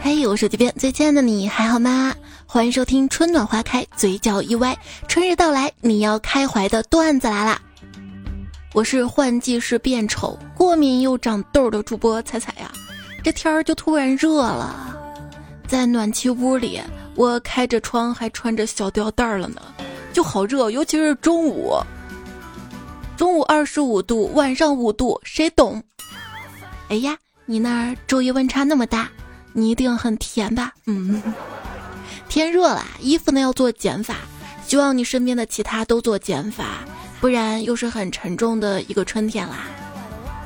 嘿，我手机边最亲爱的你还好吗？欢迎收听春暖花开，嘴角一歪，春日到来，你要开怀的段子来啦！我是换季时变丑、过敏又长痘的主播彩彩呀。这天儿就突然热了，在暖气屋里，我开着窗还穿着小吊带了呢，就好热，尤其是中午。中午二十五度，晚上五度，谁懂？哎呀，你那儿昼夜温差那么大，你一定很甜吧？嗯，天热了，衣服呢要做减法，希望你身边的其他都做减法，不然又是很沉重的一个春天啦。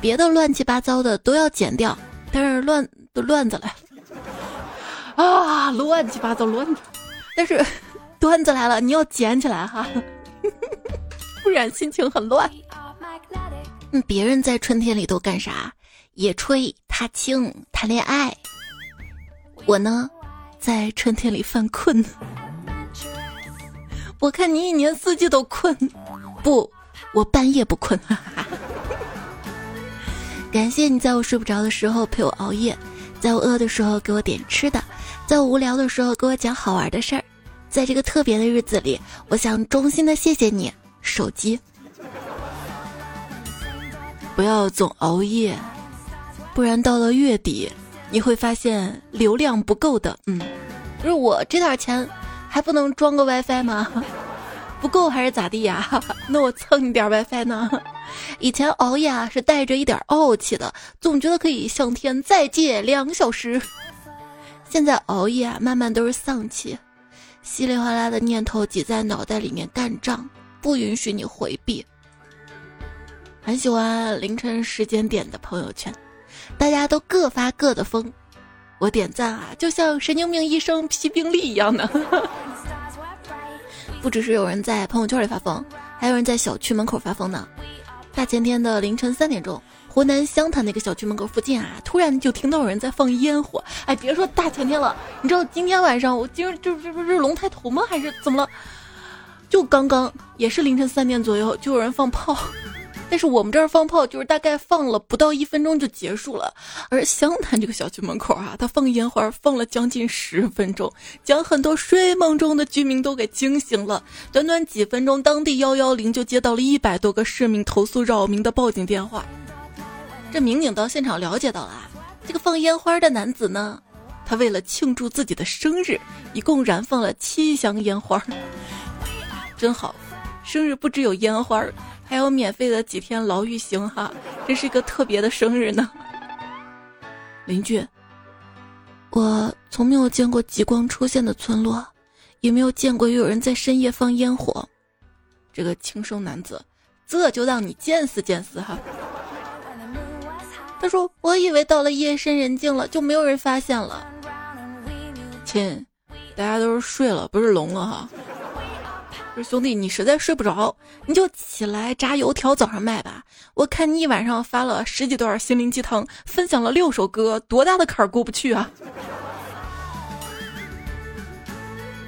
别的乱七八糟的都要减掉，但是乱都乱子了 啊，乱七八糟乱子，但是 段子来了，你要捡起来哈，不然心情很乱。嗯，别人在春天里都干啥？野炊、踏青、谈恋爱。我呢，在春天里犯困。我看你一年四季都困，不，我半夜不困。感谢你在我睡不着的时候陪我熬夜，在我饿的时候给我点吃的，在我无聊的时候给我讲好玩的事儿。在这个特别的日子里，我想衷心的谢谢你，手机。不要总熬夜，不然到了月底你会发现流量不够的。嗯，就是我这点钱还不能装个 WiFi 吗？不够还是咋地呀？那我蹭你点 WiFi 呢？以前熬夜啊是带着一点傲气的，总觉得可以向天再借两小时。现在熬夜啊，慢慢都是丧气，稀里哗啦的念头挤在脑袋里面干仗，不允许你回避。很喜欢凌晨时间点的朋友圈，大家都各发各的疯，我点赞啊，就像神经病医生批病历一样的。不只是有人在朋友圈里发疯，还有人在小区门口发疯呢。大前天的凌晨三点钟，湖南湘潭那个小区门口附近啊，突然就听到有人在放烟火。哎，别说大前天了，你知道今天晚上我今儿这这不是龙抬头吗？还是怎么了？就刚刚也是凌晨三点左右，就有人放炮。但是我们这儿放炮就是大概放了不到一分钟就结束了，而湘潭这个小区门口啊，他放烟花放了将近十分钟，将很多睡梦中的居民都给惊醒了。短短几分钟，当地幺幺零就接到了一百多个市民投诉扰民的报警电话。这民警到现场了解到了，这个放烟花的男子呢，他为了庆祝自己的生日，一共燃放了七箱烟花，真好，生日不只有烟花。还有免费的几天牢狱刑哈，这是一个特别的生日呢。邻居，我从没有见过极光出现的村落，也没有见过有人在深夜放烟火。这个轻生男子，这就让你见识见识哈。他说：“我以为到了夜深人静了，就没有人发现了。”亲，大家都是睡了，不是聋了哈。兄弟，你实在睡不着，你就起来炸油条早上卖吧。我看你一晚上发了十几段心灵鸡汤，分享了六首歌，多大的坎儿过不去啊？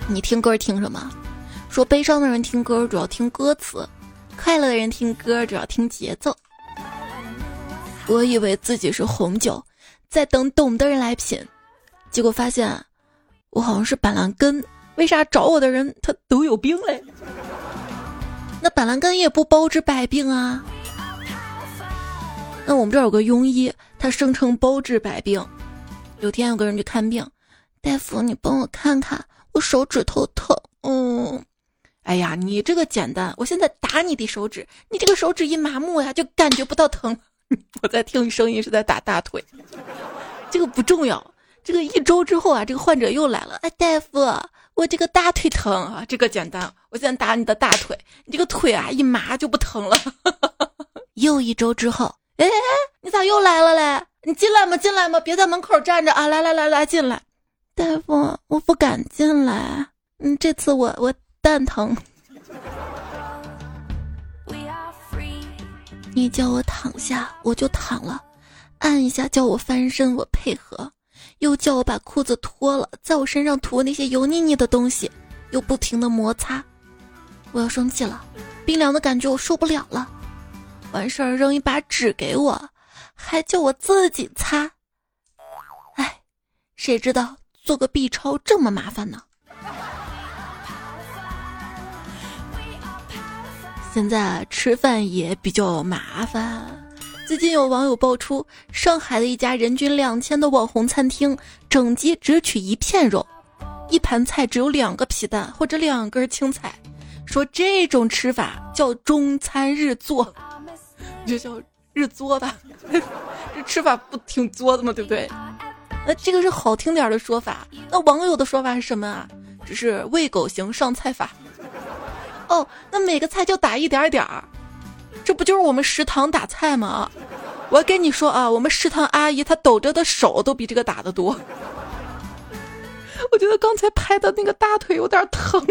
你听歌听什么？说悲伤的人听歌主要听歌词，快乐的人听歌主要听节奏。我以为自己是红酒，在等懂的人来品，结果发现我好像是板蓝根。为啥找我的人他都有病嘞？那板蓝根也不包治百病啊。那我们这儿有个庸医，他声称包治百病。有天有个人去看病，大夫你帮我看看，我手指头疼。嗯，哎呀，你这个简单，我现在打你的手指，你这个手指一麻木呀，就感觉不到疼。我在听声音是在打大腿，这个不重要。这个一周之后啊，这个患者又来了，哎，大夫。我这个大腿疼啊，这个简单，我现在打你的大腿，你这个腿啊一麻就不疼了。又一周之后，哎，你咋又来了嘞？你进来嘛？进来嘛？别在门口站着啊！来来来来，进来。大夫，我不敢进来。嗯，这次我我蛋疼。你叫我躺下，我就躺了；按一下叫我翻身，我配合。又叫我把裤子脱了，在我身上涂那些油腻腻的东西，又不停的摩擦，我要生气了，冰凉的感觉我受不了了。完事儿扔一把纸给我，还叫我自己擦。哎，谁知道做个 B 超这么麻烦呢？现在吃饭也比较麻烦。最近有网友爆出，上海的一家人均两千的网红餐厅，整鸡只取一片肉，一盘菜只有两个皮蛋或者两根青菜，说这种吃法叫中餐日作，就叫日作吧。这吃法不挺作的吗？对不对？那这个是好听点的说法。那网友的说法是什么啊？只是喂狗型上菜法。哦，那每个菜就打一点点儿，这不就是我们食堂打菜吗？我跟你说啊，我们食堂阿姨她抖着的手都比这个打的多。我觉得刚才拍的那个大腿有点疼。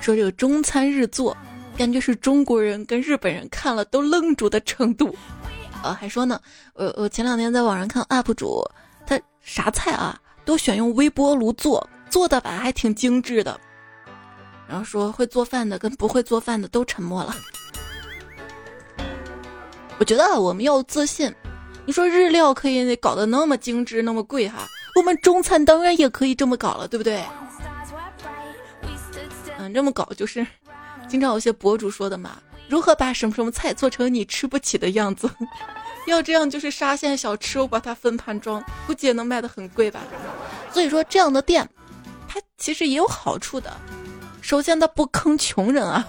说这个中餐日做，感觉是中国人跟日本人看了都愣住的程度。呃，还说呢，我我前两天在网上看 UP 主，他啥菜啊？都选用微波炉做，做的吧还挺精致的。然后说会做饭的跟不会做饭的都沉默了。我觉得我们要自信。你说日料可以搞得那么精致那么贵哈，我们中餐当然也可以这么搞了，对不对？嗯，这么搞就是，经常有些博主说的嘛，如何把什么什么菜做成你吃不起的样子。要这样就是沙县小吃，我把它分盘装，估计也能卖的很贵吧。所以说这样的店，它其实也有好处的。首先他不坑穷人啊，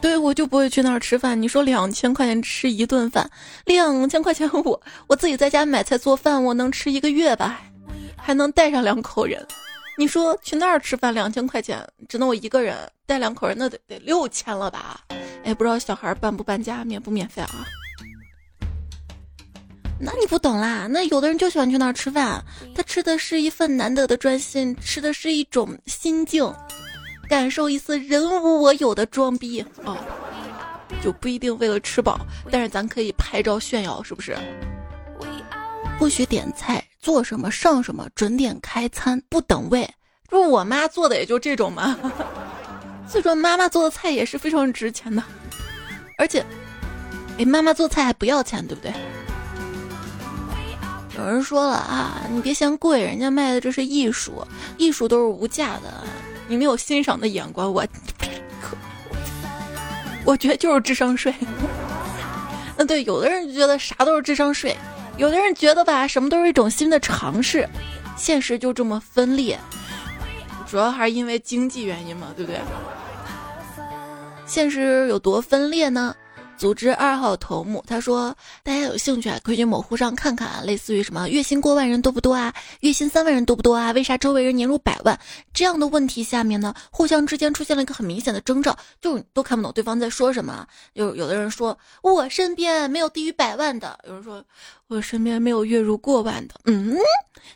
对我就不会去那儿吃饭。你说两千块钱吃一顿饭，两千块钱我我自己在家买菜做饭，我能吃一个月吧，还能带上两口人。你说去那儿吃饭两千块钱，只能我一个人带两口人，那得得六千了吧？哎，不知道小孩搬不搬家，免不免费啊？那你不懂啦，那有的人就喜欢去那儿吃饭，他吃的是一份难得的专心，吃的是一种心境，感受一丝人无我有的装逼哦，就不一定为了吃饱，但是咱可以拍照炫耀，是不是？不许点菜，做什么上什么，准点开餐，不等位。不，我妈做的也就这种嘛。所以说，妈妈做的菜也是非常值钱的，而且，哎，妈妈做菜还不要钱，对不对？有人说了啊，你别嫌贵，人家卖的这是艺术，艺术都是无价的。你没有欣赏的眼光，我，我觉得就是智商税。那，对，有的人就觉得啥都是智商税，有的人觉得吧，什么都是一种新的尝试。现实就这么分裂，主要还是因为经济原因嘛，对不对？现实有多分裂呢？组织二号头目他说：“大家有兴趣啊，可以去某乎上看看啊，类似于什么月薪过万人多不多啊？月薪三万人多不多啊？为啥周围人年入百万？这样的问题下面呢，互相之间出现了一个很明显的征兆，就都看不懂对方在说什么。有有的人说我身边没有低于百万的，有人说我身边没有月入过万的。嗯，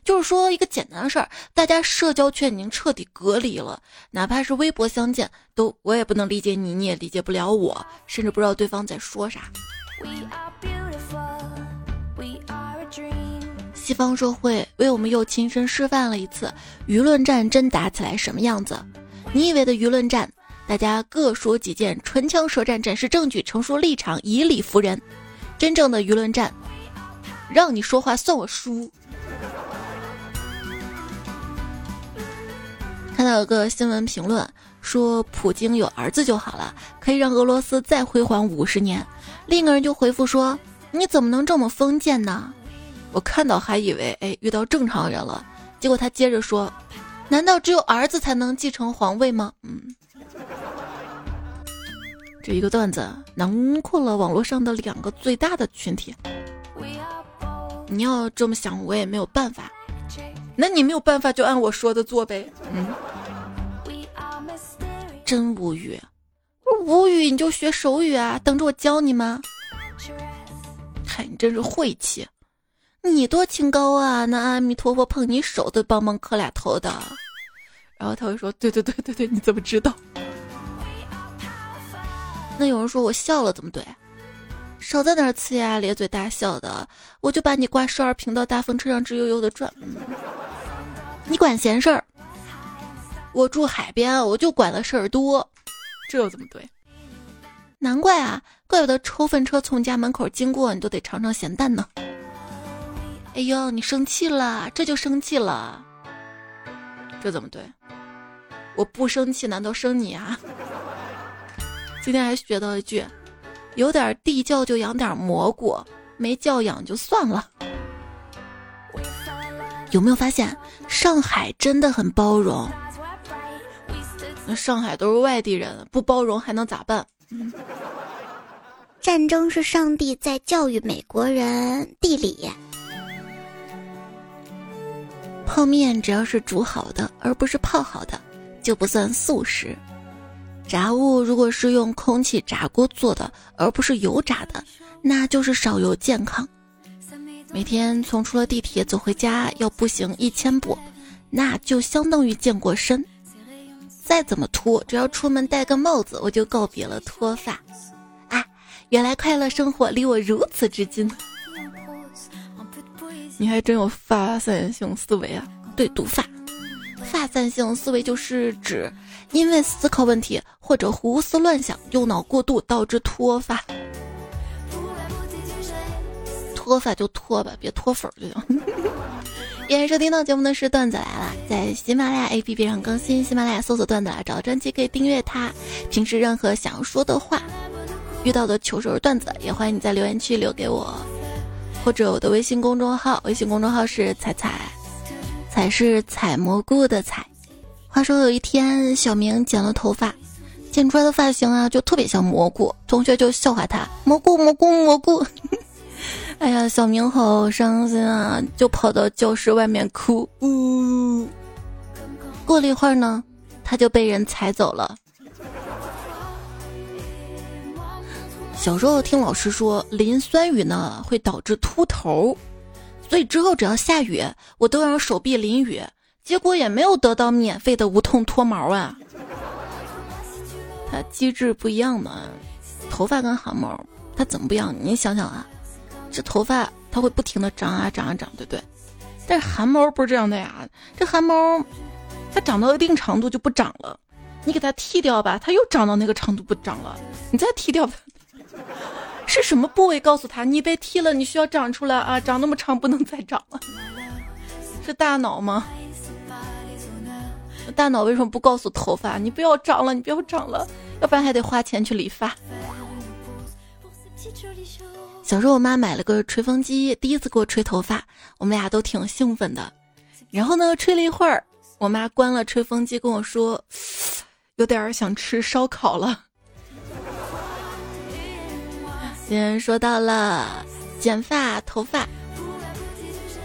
就是说一个简单的事儿，大家社交圈已经彻底隔离了，哪怕是微博相见，都我也不能理解你，你也理解不了我，甚至不知道对方在。”在说啥？西方社会为我们又亲身示范了一次舆论战真打起来什么样子。你以为的舆论战，大家各说己见，唇枪舌战，展示证据，陈述立场，以理服人。真正的舆论战，让你说话算我输。看到有个新闻评论。说普京有儿子就好了，可以让俄罗斯再辉煌五十年。另一个人就回复说：“你怎么能这么封建呢？”我看到还以为哎遇到正常人了，结果他接着说：“难道只有儿子才能继承皇位吗？”嗯，这一个段子囊括了网络上的两个最大的群体。你要这么想，我也没有办法。那你没有办法就按我说的做呗。嗯。真无语，无语你就学手语啊，等着我教你吗？嗨，你真是晦气！你多清高啊，那阿弥陀佛碰你手都帮忙磕俩头的。然后他会说：“对对对对对，你怎么知道？” 那有人说我笑了怎么怼？少在那儿呲牙咧嘴大笑的，我就把你挂少儿频道大风车上直悠悠的转。你管闲事儿。我住海边，我就管的事儿多，这又怎么对？难怪啊，怪不得抽粪车从家门口经过，你都得尝尝咸淡呢。哎呦，你生气了，这就生气了，这怎么对？我不生气，难道生你啊？今天还学到一句，有点地窖就养点蘑菇，没教养就算了。有没有发现上海真的很包容？那上海都是外地人，不包容还能咋办？战争是上帝在教育美国人地理。泡面只要是煮好的，而不是泡好的，就不算素食。炸物如果是用空气炸锅做的，而不是油炸的，那就是少油健康。每天从出了地铁走回家要步行一千步，那就相当于健过身。再怎么秃，只要出门戴个帽子，我就告别了脱发。啊，原来快乐生活离我如此之近。你还真有发散性思维啊！对，毒发。发散性思维就是指因为思考问题或者胡思乱想、右脑过度导致脱发。脱发就脱吧，别脱粉就行。依然收听到节目的是段子来了，在喜马拉雅 APP 上更新，喜马拉雅搜索段子来找专辑可以订阅它。平时任何想说的话，遇到的糗事段子，也欢迎你在留言区留给我，或者我的微信公众号，微信公众号是彩彩，彩是采蘑菇的采。话说有一天，小明剪了头发，剪出来的发型啊，就特别像蘑菇，同学就笑话他蘑菇蘑菇蘑菇。哎呀，小明好伤心啊，就跑到教室外面哭。呜，过了一会儿呢，他就被人踩走了。小时候听老师说淋酸雨呢会导致秃头，所以之后只要下雨，我都让手臂淋雨，结果也没有得到免费的无痛脱毛啊。它机制不一样嘛，头发跟汗毛它怎么不一样？你想想啊。这头发它会不停的长啊长啊长，对不对？但是汗毛不是这样的呀，这汗毛它长到一定长度就不长了，你给它剃掉吧，它又长到那个长度不长了，你再剃掉吧，是什么部位告诉他你被剃了，你需要长出来啊，长那么长不能再长了？是大脑吗？大脑为什么不告诉头发你不要长了，你不要长了，要不然还得花钱去理发。小时候，我妈买了个吹风机，第一次给我吹头发，我们俩都挺兴奋的。然后呢，吹了一会儿，我妈关了吹风机，跟我说：“有点想吃烧烤了。”今天说到了剪发、头发。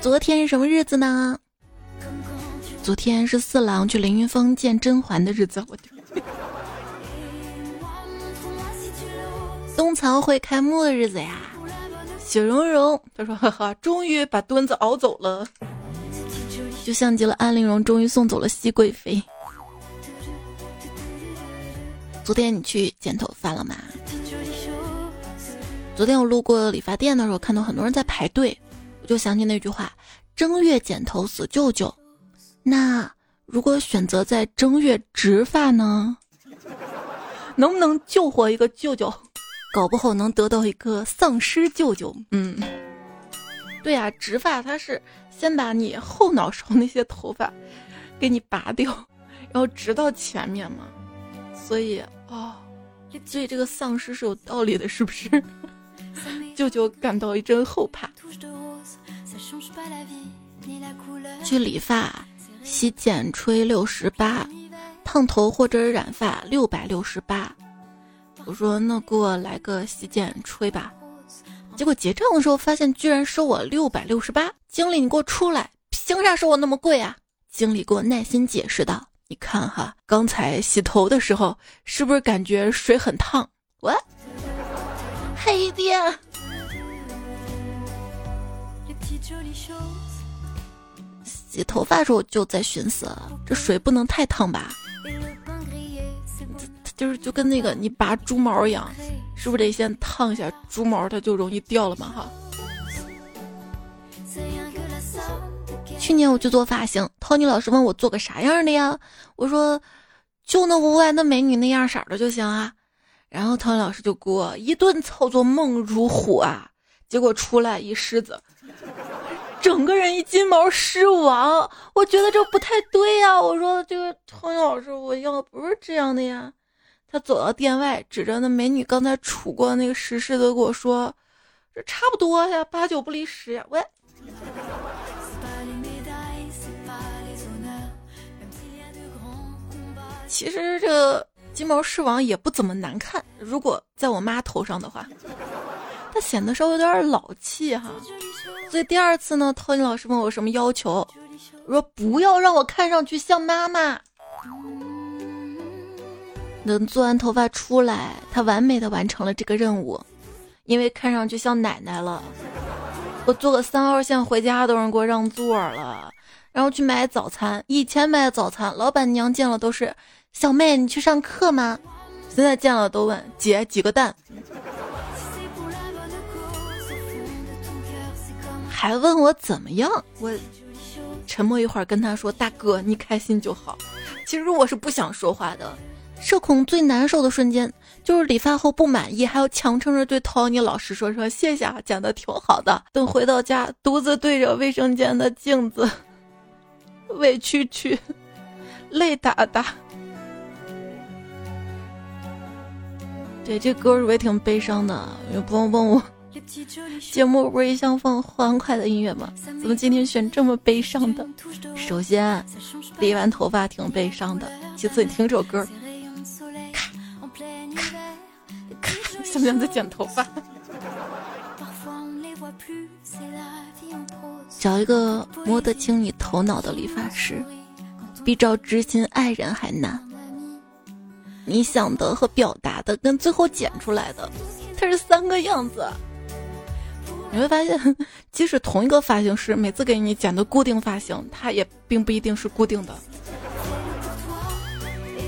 昨天是什么日子呢？昨天是四郎去凌云峰见甄嬛的日子。我冬残会开幕的日子呀。雪融融，他说：“哈哈，终于把墩子熬走了，就像极了安陵容终于送走了熹贵妃。”昨天你去剪头发了吗？昨天我路过理发店的时候，看到很多人在排队，我就想起那句话：“正月剪头死舅舅。”那如果选择在正月植发呢？能不能救活一个舅舅？搞不好能得到一个丧尸舅舅。嗯，对呀，植发它是先把你后脑勺那些头发给你拔掉，然后植到前面嘛。所以哦，所以这个丧尸是有道理的，是不是？舅舅感到一阵后怕。去理发，洗剪吹六十八，烫头或者染发六百六十八。我说那给我来个洗剪吹吧，结果结账的时候发现居然收我六百六十八。经理，你给我出来，凭啥收我那么贵啊？经理给我耐心解释道：“你看哈，刚才洗头的时候是不是感觉水很烫？我黑店，洗头发的时候就在寻思，这水不能太烫吧？”就是就跟那个你拔猪毛一样，是不是得先烫一下猪毛，它就容易掉了嘛？哈。去年我去做发型，Tony 老师问我做个啥样的呀？我说就那屋外那美女那样色的就行啊。然后 Tony 老师就给我一顿操作猛如虎啊，结果出来一狮子，整个人一金毛狮王，我觉得这不太对呀。我说这个唐老师，我要不是这样的呀。他走到店外，指着那美女刚才杵过那个石狮子，跟我说：“这差不多呀，八九不离十呀。”喂。其实这个金毛狮王也不怎么难看，如果在我妈头上的话，显得稍微有点老气哈。所以第二次呢，托尼老师问我什么要求，我说不要让我看上去像妈妈。等做完头发出来，他完美的完成了这个任务，因为看上去像奶奶了。我坐个三号线回家都有人给我让座了，然后去买早餐。以前买早餐，老板娘见了都是小妹，你去上课吗？现在见了都问姐几个蛋，还问我怎么样。我沉默一会儿，跟他说：“大哥，你开心就好。”其实我是不想说话的。社恐最难受的瞬间，就是理发后不满意，还要强撑着对 Tony 老师说说谢谢啊，剪的挺好的。等回到家，独自对着卫生间的镜子，委屈屈，泪哒哒。对，这歌我也挺悲伤的。有朋友问我，节目不是一向放欢快的音乐吗？怎么今天选这么悲伤的？首先，理完头发挺悲伤的。其次，你听这首歌。像不像在剪头发？找一个摸得清你头脑的理发师，比找知心爱人还难。你想的和表达的跟最后剪出来的，它是三个样子。你会发现，即使同一个发型师每次给你剪的固定发型，它也并不一定是固定的。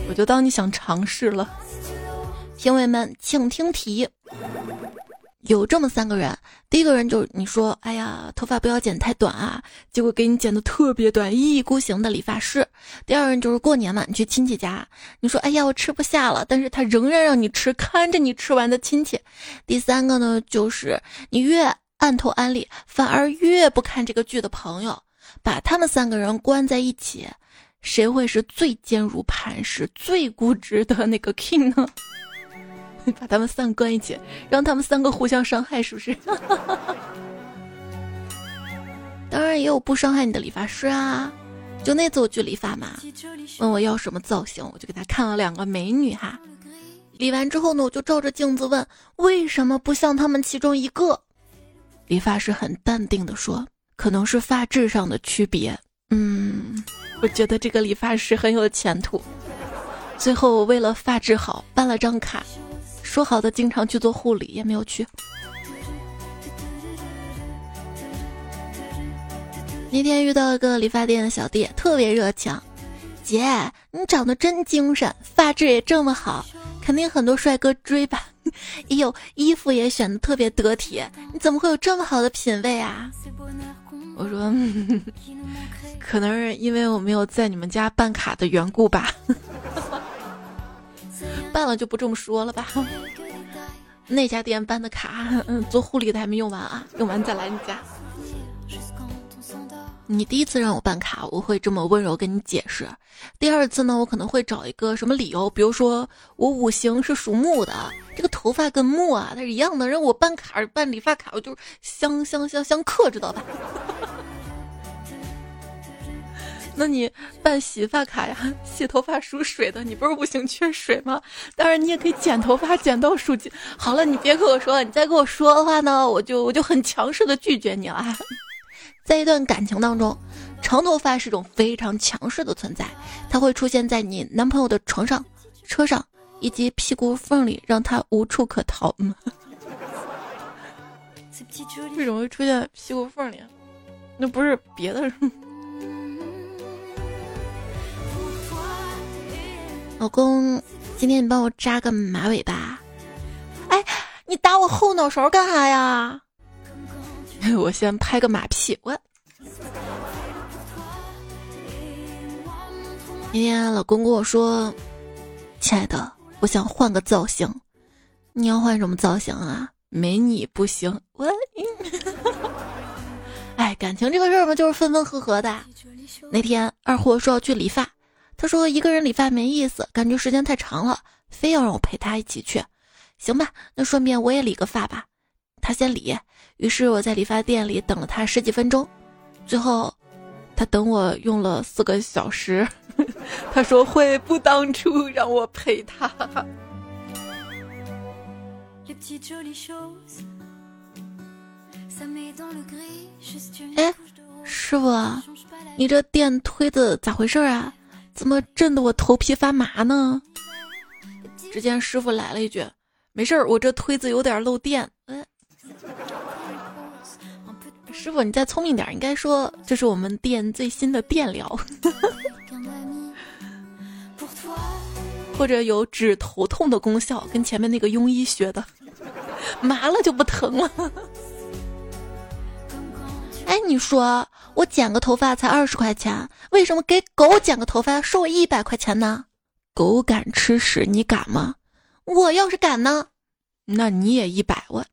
我就当你想尝试了。评委们，请听题。有这么三个人，第一个人就是你说，哎呀，头发不要剪太短啊，结果给你剪的特别短，一意孤行的理发师。第二人就是过年嘛，你去亲戚家，你说，哎呀，我吃不下了，但是他仍然让你吃，看着你吃完的亲戚。第三个呢，就是你越按头安利，反而越不看这个剧的朋友。把他们三个人关在一起，谁会是最坚如磐石、最固执的那个 king 呢？把他们三个关一起，让他们三个互相伤害，是不是？当然也有不伤害你的理发师啊。就那次我去理发嘛，问我要什么造型，我就给他看了两个美女哈。理完之后呢，我就照着镜子问为什么不像他们其中一个。理发师很淡定的说，可能是发质上的区别。嗯，我觉得这个理发师很有前途。最后我为了发质好办了张卡。说好的经常去做护理也没有去。那天遇到一个理发店的小弟，特别热情。姐，你长得真精神，发质也这么好，肯定很多帅哥追吧？哎呦，衣服也选的特别得体，你怎么会有这么好的品味啊？我说，可能是因为我没有在你们家办卡的缘故吧。办了就不这么说了吧。那家店办的卡，做护理的还没用完啊，用完再来你家。你第一次让我办卡，我会这么温柔跟你解释；第二次呢，我可能会找一个什么理由，比如说我五行是属木的，这个头发跟木啊它是一样的，让我办卡办理发卡，我就相相相相克，知道吧？那你办洗发卡呀？洗头发属水的，你不是五行缺水吗？当然，你也可以剪头发，剪到属金。好了，你别跟我说了，你再跟我说的话呢，我就我就很强势的拒绝你了。在一段感情当中，长头发是种非常强势的存在，它会出现在你男朋友的床上、车上以及屁股缝里，让他无处可逃。为什么会出现屁股缝里？那不是别的。老公，今天你帮我扎个马尾吧。哎，你打我后脑勺干啥呀？我先拍个马屁。我今天老公跟我说：“亲爱的，我想换个造型，你要换什么造型啊？没你不行。我，哎，感情这个事儿嘛，就是分分合合的。那天二货说要去理发，他说一个人理发没意思，感觉时间太长了，非要让我陪他一起去。行吧，那顺便我也理个发吧。他先理，于是我在理发店里等了他十几分钟，最后他等我用了四个小时。他说悔不当初让我陪他。哎，师傅，你这电推子咋回事啊？怎么震得我头皮发麻呢？只见师傅来了一句：“没事儿，我这推子有点漏电。”哎，师傅，你再聪明点，应该说这是我们店最新的电疗，或者有止头痛的功效，跟前面那个庸医学的。麻了就不疼了。哎，你说我剪个头发才二十块钱，为什么给狗剪个头发收我一百块钱呢？狗敢吃屎，你敢吗？我要是敢呢，那你也一百万。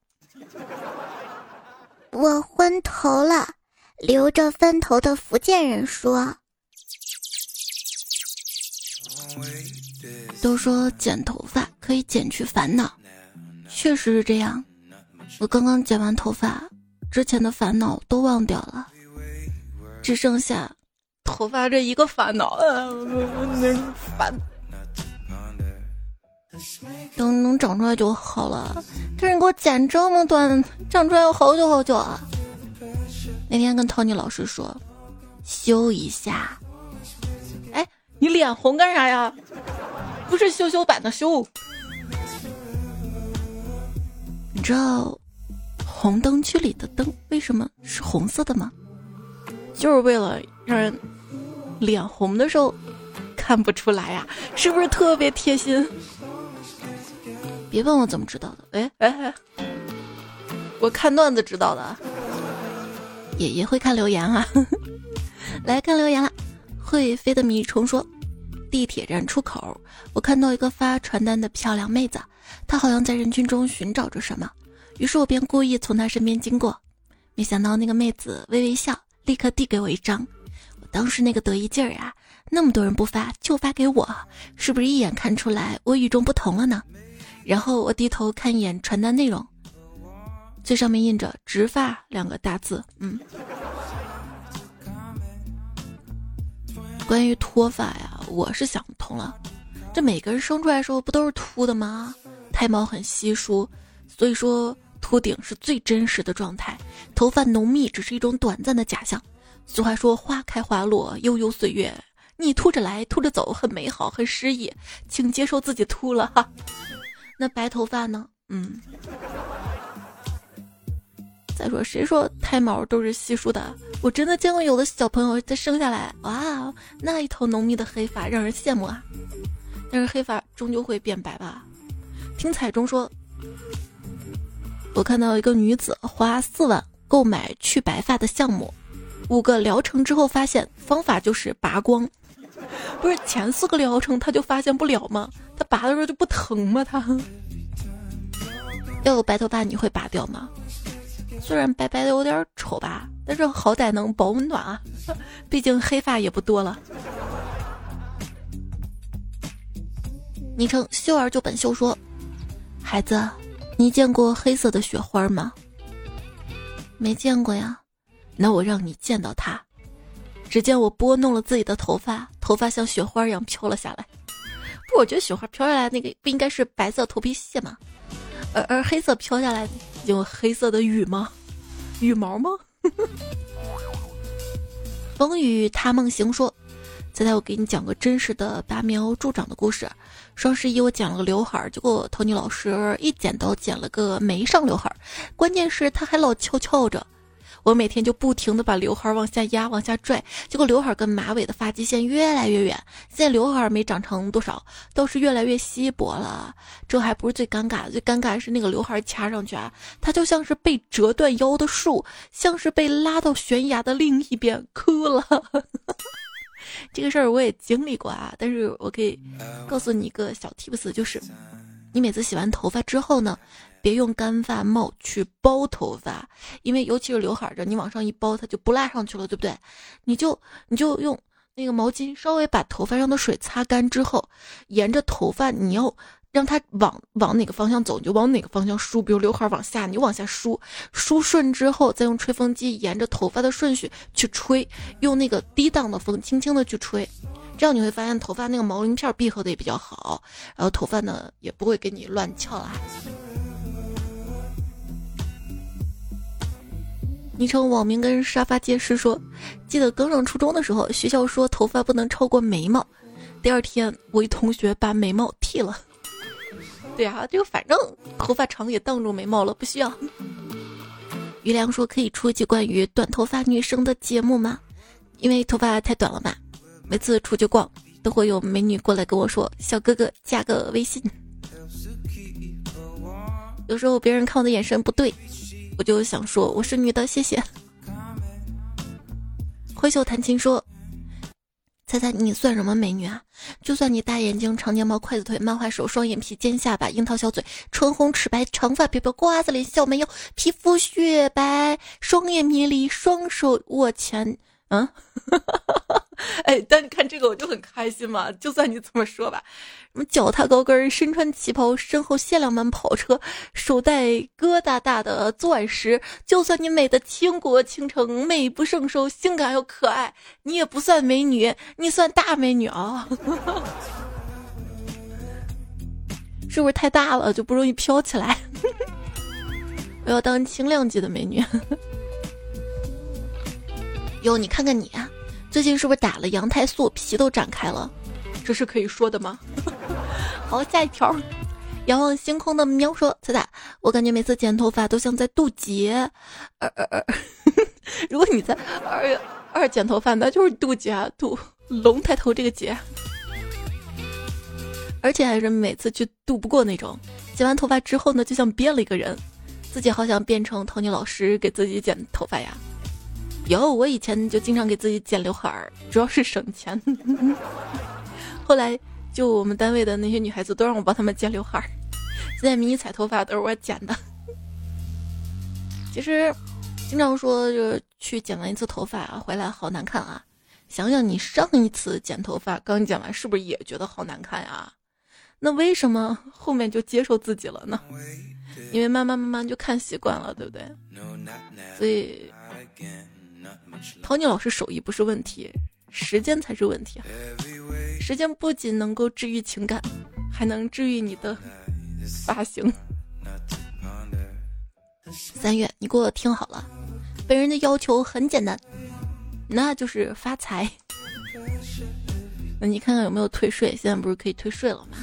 我昏头了，留着分头的福建人说。都说剪头发可以剪去烦恼。确实是这样，我刚刚剪完头发，之前的烦恼都忘掉了，只剩下头发这一个烦恼。烦，等能长出来就好了。可是你给我剪这么短，长出来要好久好久啊！那天跟 Tony 老师说，修一下。哎，你脸红干啥呀？不是修修版的修。你知道红灯区里的灯为什么是红色的吗？就是为了让人脸红的时候看不出来呀，是不是特别贴心？别问我怎么知道的，哎哎哎，我看段子知道的。爷爷会看留言啊，来看留言了。会飞的米虫说，地铁站出口，我看到一个发传单的漂亮妹子。她好像在人群中寻找着什么，于是我便故意从她身边经过，没想到那个妹子微微笑，立刻递给我一张。我当时那个得意劲儿啊，那么多人不发就发给我，是不是一眼看出来我与众不同了呢？然后我低头看一眼传单内容，最上面印着“直发”两个大字。嗯，关于脱发呀，我是想不通了，这每个人生出来的时候不都是秃的吗？胎毛很稀疏，所以说秃顶是最真实的状态。头发浓密只是一种短暂的假象。俗话说：“花开花落，悠悠岁月。”你秃着来，秃着走，很美好，很诗意，请接受自己秃了哈。那白头发呢？嗯。再说，谁说胎毛都是稀疏的？我真的见过有的小朋友在生下来，哇，那一头浓密的黑发让人羡慕啊。但是黑发终究会变白吧？听彩中说，我看到一个女子花四万购买去白发的项目，五个疗程之后发现方法就是拔光，不是前四个疗程他就发现不了吗？他拔的时候就不疼吗？他要有白头发你会拔掉吗？虽然白白的有点丑吧，但是好歹能保温暖啊，毕竟黑发也不多了。昵称秀儿就本秀说。孩子，你见过黑色的雪花吗？没见过呀，那我让你见到它。只见我拨弄了自己的头发，头发像雪花一样飘了下来。我觉得雪花飘下来那个不应该是白色头皮屑吗？而而黑色飘下来有黑色的羽吗？羽毛吗？风雨他梦行说。再来，我给你讲个真实的拔苗助长的故事。双十一我剪了个刘海儿，结果托尼老师一剪刀剪了个没上刘海儿，关键是他还老翘翘着。我每天就不停的把刘海往下压、往下拽，结果刘海跟马尾的发际线越来越远。现在刘海没长成多少，倒是越来越稀薄了。这还不是最尴尬的，最尴尬的是那个刘海掐上去啊，它就像是被折断腰的树，像是被拉到悬崖的另一边，哭了。这个事儿我也经历过啊，但是我可以告诉你一个小 tips，就是你每次洗完头发之后呢，别用干发帽去包头发，因为尤其是刘海这，你往上一包，它就不拉上去了，对不对？你就你就用那个毛巾稍微把头发上的水擦干之后，沿着头发你要。让它往往哪个方向走，你就往哪个方向梳。比如刘海往下，你就往下梳，梳顺之后，再用吹风机沿着头发的顺序去吹，用那个低档的风轻轻的去吹，这样你会发现头发那个毛鳞片闭合的也比较好，然后头发呢也不会给你乱翘啦。昵称网名跟沙发街师说，记得刚上初中的时候，学校说头发不能超过眉毛，第二天我一同学把眉毛剃了。对啊，就反正头发长也挡住眉毛了，不需要。于良说可以出一期关于短头发女生的节目吗？因为头发太短了吧，每次出去逛都会有美女过来跟我说：“小哥哥加个微信。”有时候别人看我的眼神不对，我就想说我是女的，谢谢。挥袖弹琴说。猜猜你算什么美女啊？就算你大眼睛、长睫毛、筷子腿、漫画手、双眼皮、尖下巴、樱桃小嘴、唇红齿白、长发飘飘、瓜子脸、小蛮腰、皮肤雪白、双眼迷离、双手握拳。嗯，哎，但你看这个我就很开心嘛。就算你怎么说吧，什么脚踏高跟，身穿旗袍，身后限量版跑车，手戴疙瘩大的钻石，就算你美的倾国倾城，美不胜收，性感又可爱，你也不算美女，你算大美女啊。是不是太大了就不容易飘起来？我要当轻量级的美女。哟，你看看你，最近是不是打了羊胎素，皮都长开了？这是可以说的吗？好，下一条。仰望星空的喵说：“彩彩，我感觉每次剪头发都像在渡劫。二二二，如果你在二月二剪头发，那就是渡劫，渡龙抬头这个劫。而且还是每次去渡不过那种。剪完头发之后呢，就像变了一个人，自己好想变成托尼老师给自己剪头发呀。”有，我以前就经常给自己剪刘海儿，主要是省钱。后来就我们单位的那些女孩子都让我帮她们剪刘海儿，现在迷彩头发都是我剪的。其实经常说，就去剪完一次头发回来好难看啊。想想你上一次剪头发刚剪完，是不是也觉得好难看呀？那为什么后面就接受自己了呢？因为慢慢慢慢就看习惯了，对不对？所以。陶尼老师手艺不是问题，时间才是问题啊。时间不仅能够治愈情感，还能治愈你的发型。三月，你给我听好了，本人的要求很简单，那就是发财。那你看看有没有退税？现在不是可以退税了吗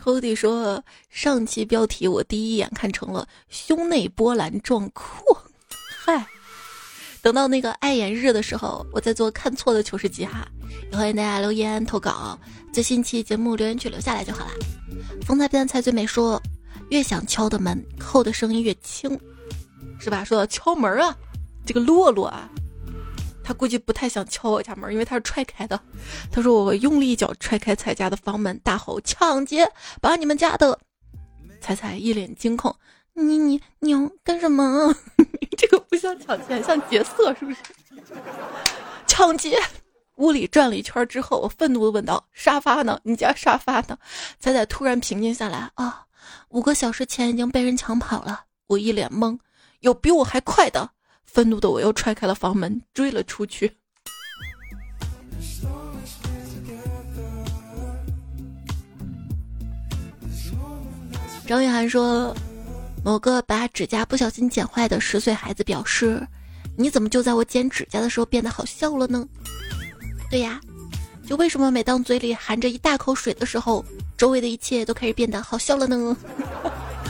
？Cody 说，上期标题我第一眼看成了胸内波澜壮阔，嗨。等到那个爱眼日的时候，我再做看错的糗事集哈，也欢迎大家留言投稿，最新期节目留言区留下来就好了。风采变菜最美说，越想敲的门，扣的声音越轻，是吧？说到敲门啊，这个洛洛啊，他估计不太想敲我家门，因为他是踹开的。他说我用力一脚踹开彩家的房门，大吼抢劫，把你们家的彩彩一脸惊恐。你你你干什么？这个不像抢劫，像劫色是不是？抢劫！屋里转了一圈之后，我愤怒的问道：“沙发呢？你家沙发呢？”仔仔突然平静下来啊！五个小时前已经被人抢跑了。我一脸懵，有比我还快的！愤怒的我又踹开了房门，追了出去。张雨涵说。某个把指甲不小心剪坏的十岁孩子表示：“你怎么就在我剪指甲的时候变得好笑了呢？”对呀，就为什么每当嘴里含着一大口水的时候，周围的一切都开始变得好笑了呢？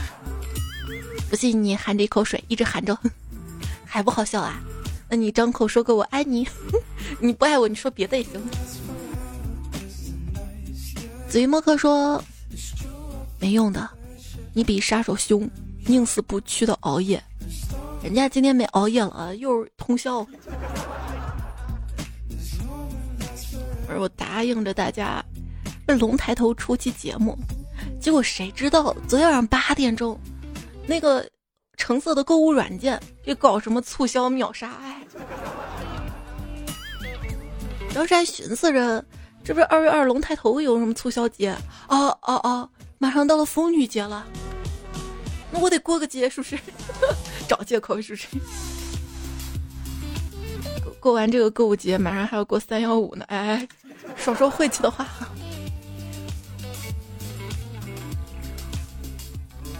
不信你含着一口水，一直含着，还不好笑啊？那你张口说个我爱你，你不爱我，你说别的也行。子瑜莫克说：“没用的，你比杀手凶。”宁死不屈的熬夜，人家今天没熬夜了啊，又是通宵。而我答应着大家，龙抬头出期节目，结果谁知道昨天晚上八点钟，那个橙色的购物软件又搞什么促销秒杀？哎，当时还寻思着，这不是二月二龙抬头有什么促销节？哦哦哦，马上到了妇女节了，那我得过个节，是不是？找借口是不是？过完这个购物节，马上还要过三幺五呢，哎，少说晦气的话。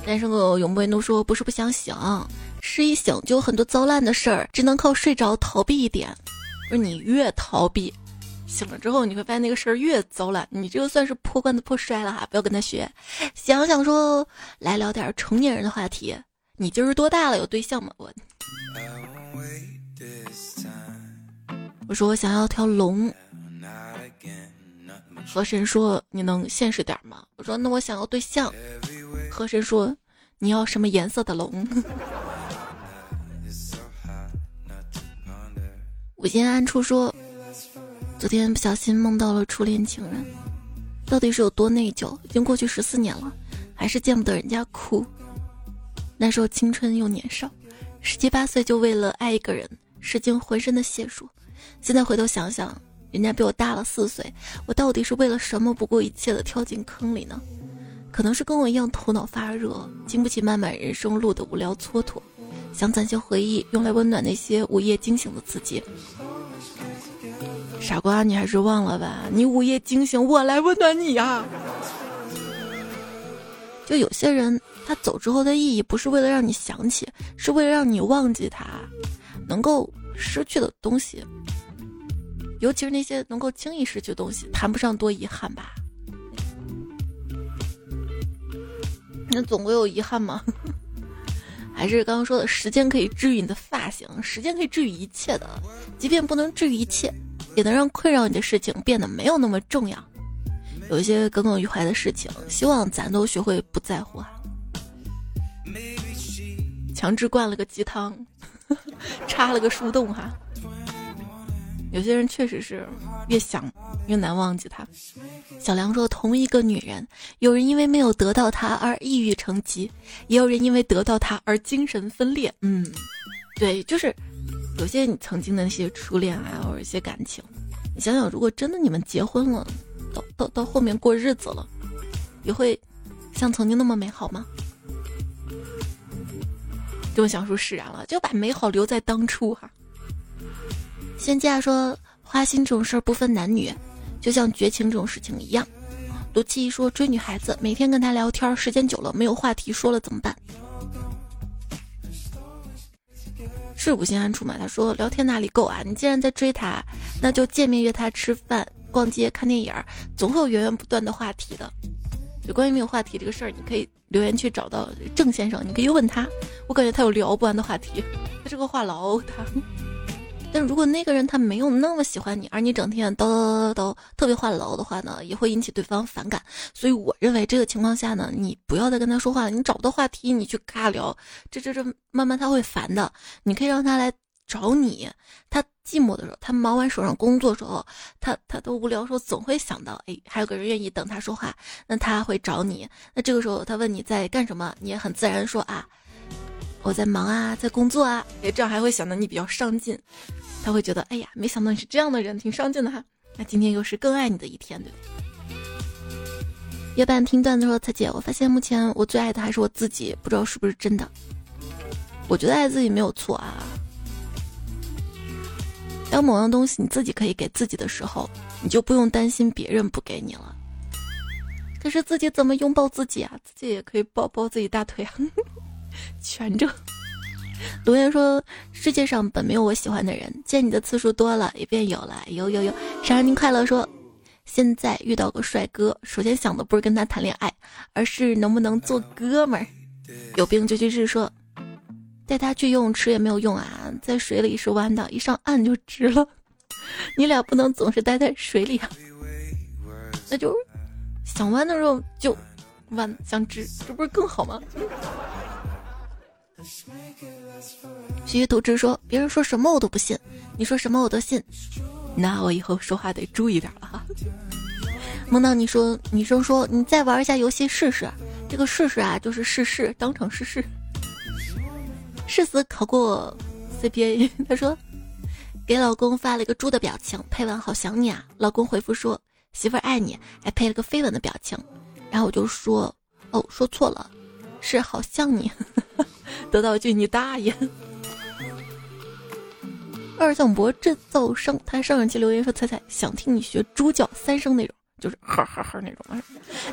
单身狗永不言都说不是不想醒，是一醒就有很多糟烂的事儿，只能靠睡着逃避一点。而你越逃避，醒了之后你会发现那个事儿越糟了，你这个算是破罐子破摔了哈，不要跟他学。想想说，来聊点成年人的话题。你今儿多大了？有对象吗？我。我说我想要条龙，河神说你能现实点吗？我说那我想要对象，河神说你要什么颜色的龙？我心安处说，昨天不小心梦到了初恋情人，到底是有多内疚？已经过去十四年了，还是见不得人家哭。那时候青春又年少，十七八岁就为了爱一个人，使尽浑身的解数。现在回头想想，人家比我大了四岁，我到底是为了什么不顾一切的跳进坑里呢？可能是跟我一样头脑发热，经不起漫漫人生路的无聊蹉跎，想攒些回忆用来温暖那些午夜惊醒的自己。傻瓜，你还是忘了吧，你午夜惊醒，我来温暖你呀。就有些人，他走之后的意义不是为了让你想起，是为了让你忘记他，能够失去的东西。尤其是那些能够轻易失去的东西，谈不上多遗憾吧？那总归有遗憾吗？还是刚刚说的时间可以治愈你的发型，时间可以治愈一切的，即便不能治愈一切，也能让困扰你的事情变得没有那么重要。有一些耿耿于怀的事情，希望咱都学会不在乎啊。强制灌了个鸡汤，插了个树洞哈。有些人确实是越想越难忘记他。小梁说：“同一个女人，有人因为没有得到她而抑郁成疾，也有人因为得到她而精神分裂。”嗯，对，就是有些你曾经的那些初恋啊，或者一些感情，你想想，如果真的你们结婚了，到到到后面过日子了，也会像曾经那么美好吗？这么想说释然了，就把美好留在当初哈。仙家说花心这种事儿不分男女，就像绝情这种事情一样。卢七说追女孩子，每天跟她聊天，时间久了没有话题说了怎么办？是无心安处嘛？他说聊天哪里够啊？你既然在追他，那就见面约他吃饭、逛街、看电影，总会有源源不断的话题的。有关于没有话题这个事儿，你可以留言去找到郑先生，你可以问他，我感觉他有聊不完的话题，他是个话痨，他。但如果那个人他没有那么喜欢你，而你整天叨叨叨叨叨特别话痨的话呢，也会引起对方反感。所以我认为这个情况下呢，你不要再跟他说话了，你找不到话题，你去尬聊，这这这慢慢他会烦的。你可以让他来找你，他寂寞的时候，他忙完手上工作时候，他他都无聊的时候，总会想到，哎，还有个人愿意等他说话，那他会找你。那这个时候他问你在干什么，你也很自然说啊。我在忙啊，在工作啊，哎，这样还会显得你比较上进，他会觉得，哎呀，没想到你是这样的人，挺上进的哈。那今天又是更爱你的一天，对夜半听段子说，彩姐，我发现目前我最爱的还是我自己，不知道是不是真的。我觉得爱自己没有错啊。当某样东西你自己可以给自己的时候，你就不用担心别人不给你了。可是自己怎么拥抱自己啊？自己也可以抱抱自己大腿啊。全着。留言说：“世界上本没有我喜欢的人，见你的次数多了，也便有了。”有有有，生日您快乐！说现在遇到个帅哥，首先想的不是跟他谈恋爱，而是能不能做哥们儿。有病就去治。说带他去游泳池也没有用啊，在水里是弯的，一上岸就直了。你俩不能总是待在水里啊，那就想弯的时候就弯，想直，这不是更好吗？徐图之说：“别人说什么我都不信，你说什么我都信，那我以后说话得注意点了哈。”梦到你说女生说你再玩一下游戏试试，这个试试啊就是试试当场试试，誓死考过 CPA。他说给老公发了一个猪的表情，配文好想你啊。老公回复说媳妇儿爱你，还配了个飞吻的表情。然后我就说哦说错了，是好像你。得到一句你大爷。二向箔制造商，他上一期留言说：“彩彩想听你学猪叫三声那种，就是呵呵呵那种。”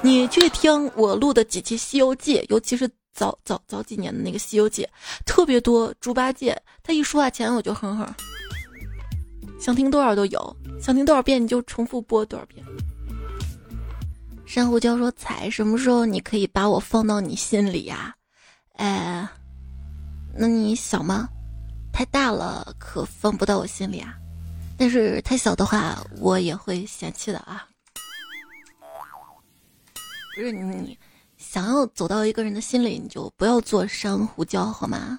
你去听我录的几期《西游记》，尤其是早早早几年的那个《西游记》，特别多猪八戒。他一说话前我就哼哼。想听多少都有，想听多少遍你就重复播多少遍。珊瑚礁说：“彩，什么时候你可以把我放到你心里呀？”哎，那你小吗？太大了，可放不到我心里啊。但是太小的话，我也会嫌弃的啊。不是你想要走到一个人的心里，你就不要做珊瑚礁好吗？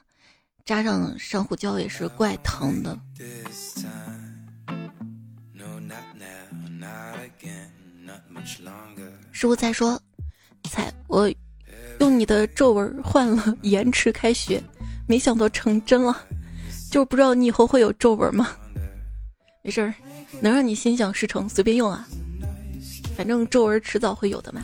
扎上珊瑚礁也是怪疼的。师傅在说，才我用你的皱纹换了 延迟开学，没想到成真了。就是不知道你以后会有皱纹吗？没事儿，能让你心想事成，随便用啊。反正皱纹迟早会有的嘛。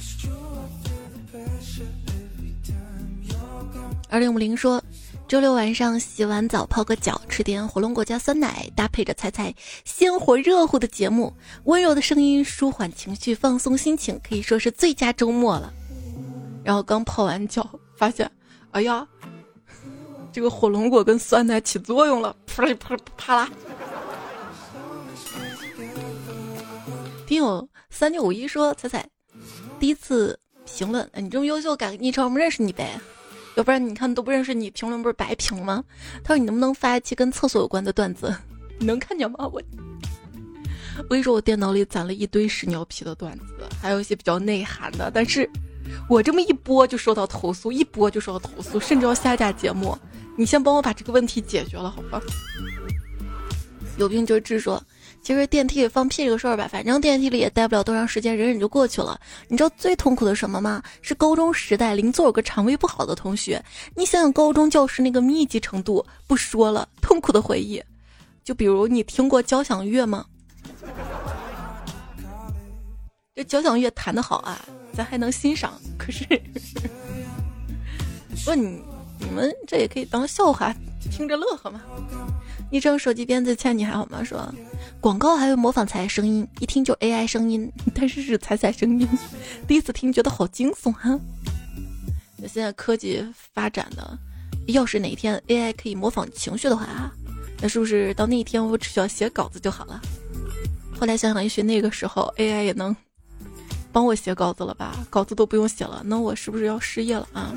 二零五零说，周六晚上洗完澡泡个脚，吃点火龙果加酸奶，搭配着猜猜鲜活热乎的节目，温柔的声音舒缓情绪，放松心情，可以说是最佳周末了。然后刚泡完脚，发现，哎呀。这个火龙果跟酸奶起作用了，啪啦啪啪啦！听友三六五一说：“彩彩，第一次评论，你这么优秀，改个昵称，我们认识你呗？要不然你看都不认识你，评论不是白评吗？”他说：“你能不能发一期跟厕所有关的段子？你 能看见吗？”我我跟你说，我电脑里攒了一堆屎尿屁的段子，还有一些比较内涵的，但是我这么一播就收到投诉，一播就收到投诉，甚至要下架节目。你先帮我把这个问题解决了，好吧？有病就治。说，其实电梯里放屁这个事儿吧，反正电梯里也待不了多长时间，忍忍就过去了。你知道最痛苦的什么吗？是高中时代邻座有个肠胃不好的同学。你想想高中教室那个密集程度，不说了，痛苦的回忆。就比如你听过交响乐吗？这交响乐弹得好啊，咱还能欣赏。可是，问你。你们这也可以当笑话听着乐呵嘛。昵称手机鞭子欠你还好吗？说广告还会模仿彩声音，一听就 AI 声音，但是是彩彩声音。第一次听觉得好惊悚哈。那现在科技发展的，要是哪天 AI 可以模仿情绪的话啊，那是不是到那一天我只需要写稿子就好了？后来想想，也许那个时候 AI 也能帮我写稿子了吧？稿子都不用写了，那我是不是要失业了啊？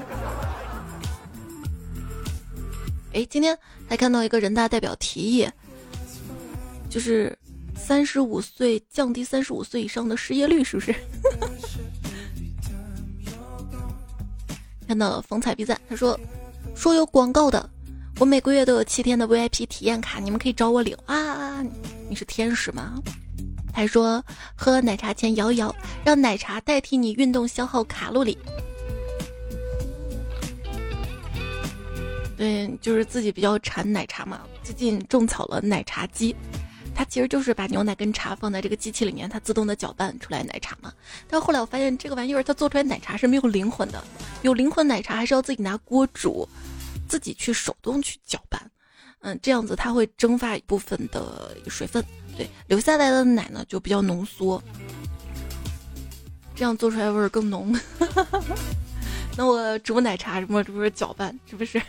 哎，今天还看到一个人大代表提议，就是三十五岁降低三十五岁以上的失业率，是不是？看到风采必赞，他说说有广告的，我每个月都有七天的 VIP 体验卡，你们可以找我领啊！你是天使吗？还说喝奶茶前摇一摇，让奶茶代替你运动消耗卡路里。对，就是自己比较馋奶茶嘛。最近种草了奶茶机，它其实就是把牛奶跟茶放在这个机器里面，它自动的搅拌出来奶茶嘛。但后来我发现这个玩意儿它做出来奶茶是没有灵魂的，有灵魂奶茶还是要自己拿锅煮，自己去手动去搅拌。嗯，这样子它会蒸发一部分的水分，对，留下来的奶呢就比较浓缩，这样做出来味儿更浓。那我煮奶茶什么，这不是搅拌，是不是？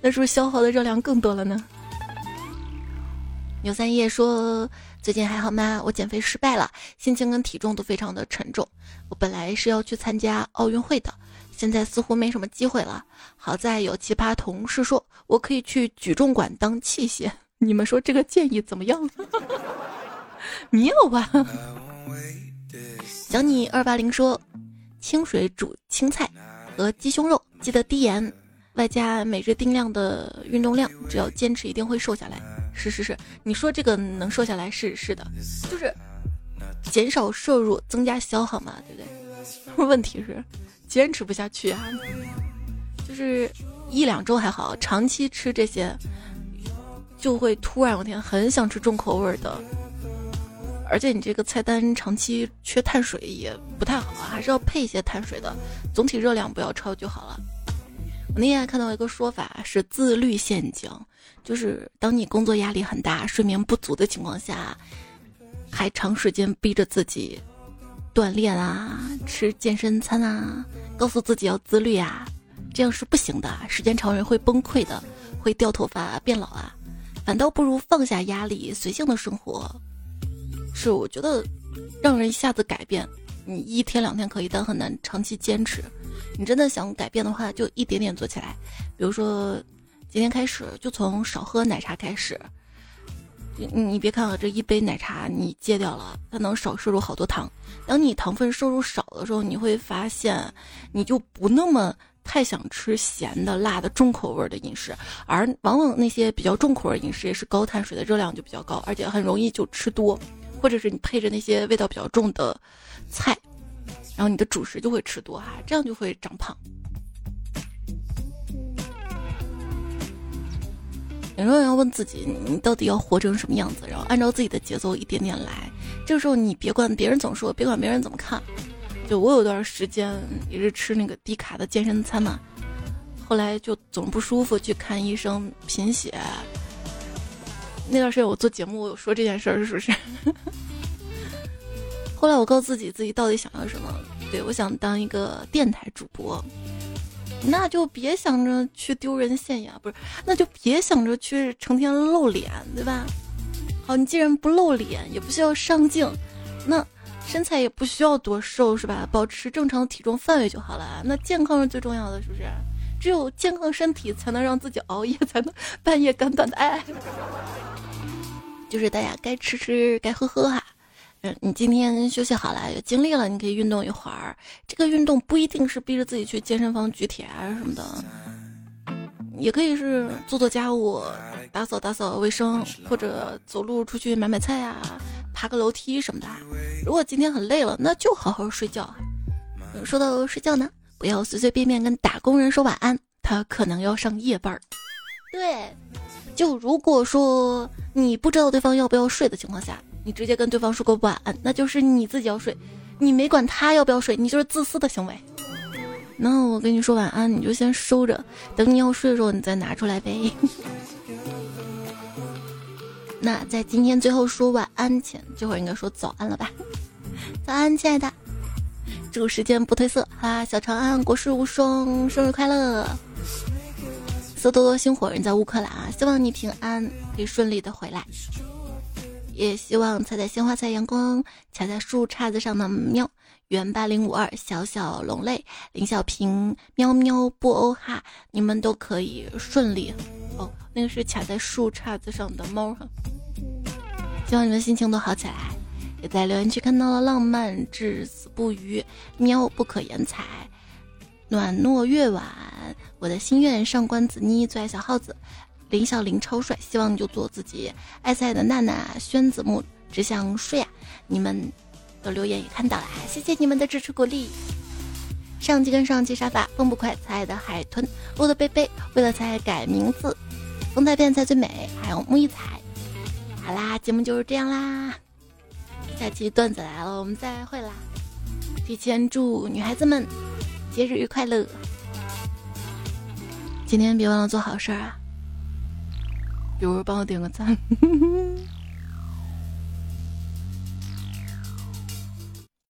那是不是消耗的热量更多了呢？牛三叶说：“最近还好吗？我减肥失败了，心情跟体重都非常的沉重。我本来是要去参加奥运会的，现在似乎没什么机会了。好在有奇葩同事说我可以去举重馆当器械，你们说这个建议怎么样？妙吧？想你二八零说：清水煮青菜。”和鸡胸肉，记得低盐，外加每日定量的运动量，只要坚持，一定会瘦下来。是是是，你说这个能瘦下来，是是的，就是减少摄入，增加消耗嘛，对不对？问题是坚持不下去啊，就是一两周还好，长期吃这些，就会突然有天很想吃重口味的。而且你这个菜单长期缺碳水也不太好啊，还是要配一些碳水的，总体热量不要超就好了。我那天还看到一个说法是自律陷阱，就是当你工作压力很大、睡眠不足的情况下，还长时间逼着自己锻炼啊、吃健身餐啊，告诉自己要自律啊，这样是不行的，时间长人会崩溃的，会掉头发、变老啊，反倒不如放下压力，随性的生活。是，我觉得让人一下子改变，你一天两天可以，但很难长期坚持。你真的想改变的话，就一点点做起来。比如说，今天开始就从少喝奶茶开始。你你别看了，这一杯奶茶你戒掉了，它能少摄入好多糖。当你糖分摄入少的时候，你会发现你就不那么太想吃咸的、辣的、重口味的饮食。而往往那些比较重口味饮食也是高碳水的，热量就比较高，而且很容易就吃多。或者是你配着那些味道比较重的菜，然后你的主食就会吃多哈，这样就会长胖。有时候要问自己，你到底要活成什么样子？然后按照自己的节奏一点点来。这个时候你别管别人怎么说，别管别人怎么看。就我有段时间也是吃那个低卡的健身餐嘛，后来就总不舒服，去看医生贫血。那段时间我做节目，我有说这件事儿，是不是？后来我告诉自己，自己到底想要什么？对我想当一个电台主播，那就别想着去丢人现眼，不是？那就别想着去成天露脸，对吧？好，你既然不露脸，也不需要上镜，那身材也不需要多瘦，是吧？保持正常体重范围就好了。那健康是最重要的，是不是？只有健康身体，才能让自己熬夜，才能半夜敢短的爱。就是大家该吃吃，该喝喝哈。嗯，你今天休息好了，有精力了，你可以运动一会儿。这个运动不一定是逼着自己去健身房举铁啊什么的，也可以是做做家务、打扫打扫卫生，或者走路出去买买菜啊，爬个楼梯什么的。如果今天很累了，那就好好睡觉。说到睡觉呢，不要随随便便跟打工人说晚安，他可能要上夜班。对。就如果说你不知道对方要不要睡的情况下，你直接跟对方说个晚安，那就是你自己要睡，你没管他要不要睡，你就是自私的行为。那我跟你说晚安，你就先收着，等你要睡的时候你再拿出来呗。那在今天最后说晚安前，这会儿应该说早安了吧？早安，亲爱的，祝时间不褪色哈，小长安国士无双，生日快乐！色多多星火人在乌克兰啊，希望你平安可以顺利的回来，也希望采采鲜花采阳光，卡在树杈子上的喵原八零五二小小龙泪林小平喵喵布欧哈，你们都可以顺利哦。那个是卡在树杈子上的猫哈，希望你们心情都好起来。也在留言区看到了浪漫至死不渝喵不可言彩。暖糯月晚，我的心愿上官子妮最爱小耗子，林小林超帅，希望你就做自己。爱菜的娜娜，宣子木只想睡啊！你们的留言也看到了，谢谢你们的支持鼓励。上期跟上期沙发，风不快，才爱的海豚，我的贝贝，为了才改名字，风采变才最美，还有木一彩。好啦，节目就是这样啦，下期段子来了，我们再会啦！提前祝女孩子们。节日愉快乐！今天别忘了做好事儿啊，有人帮我点个赞。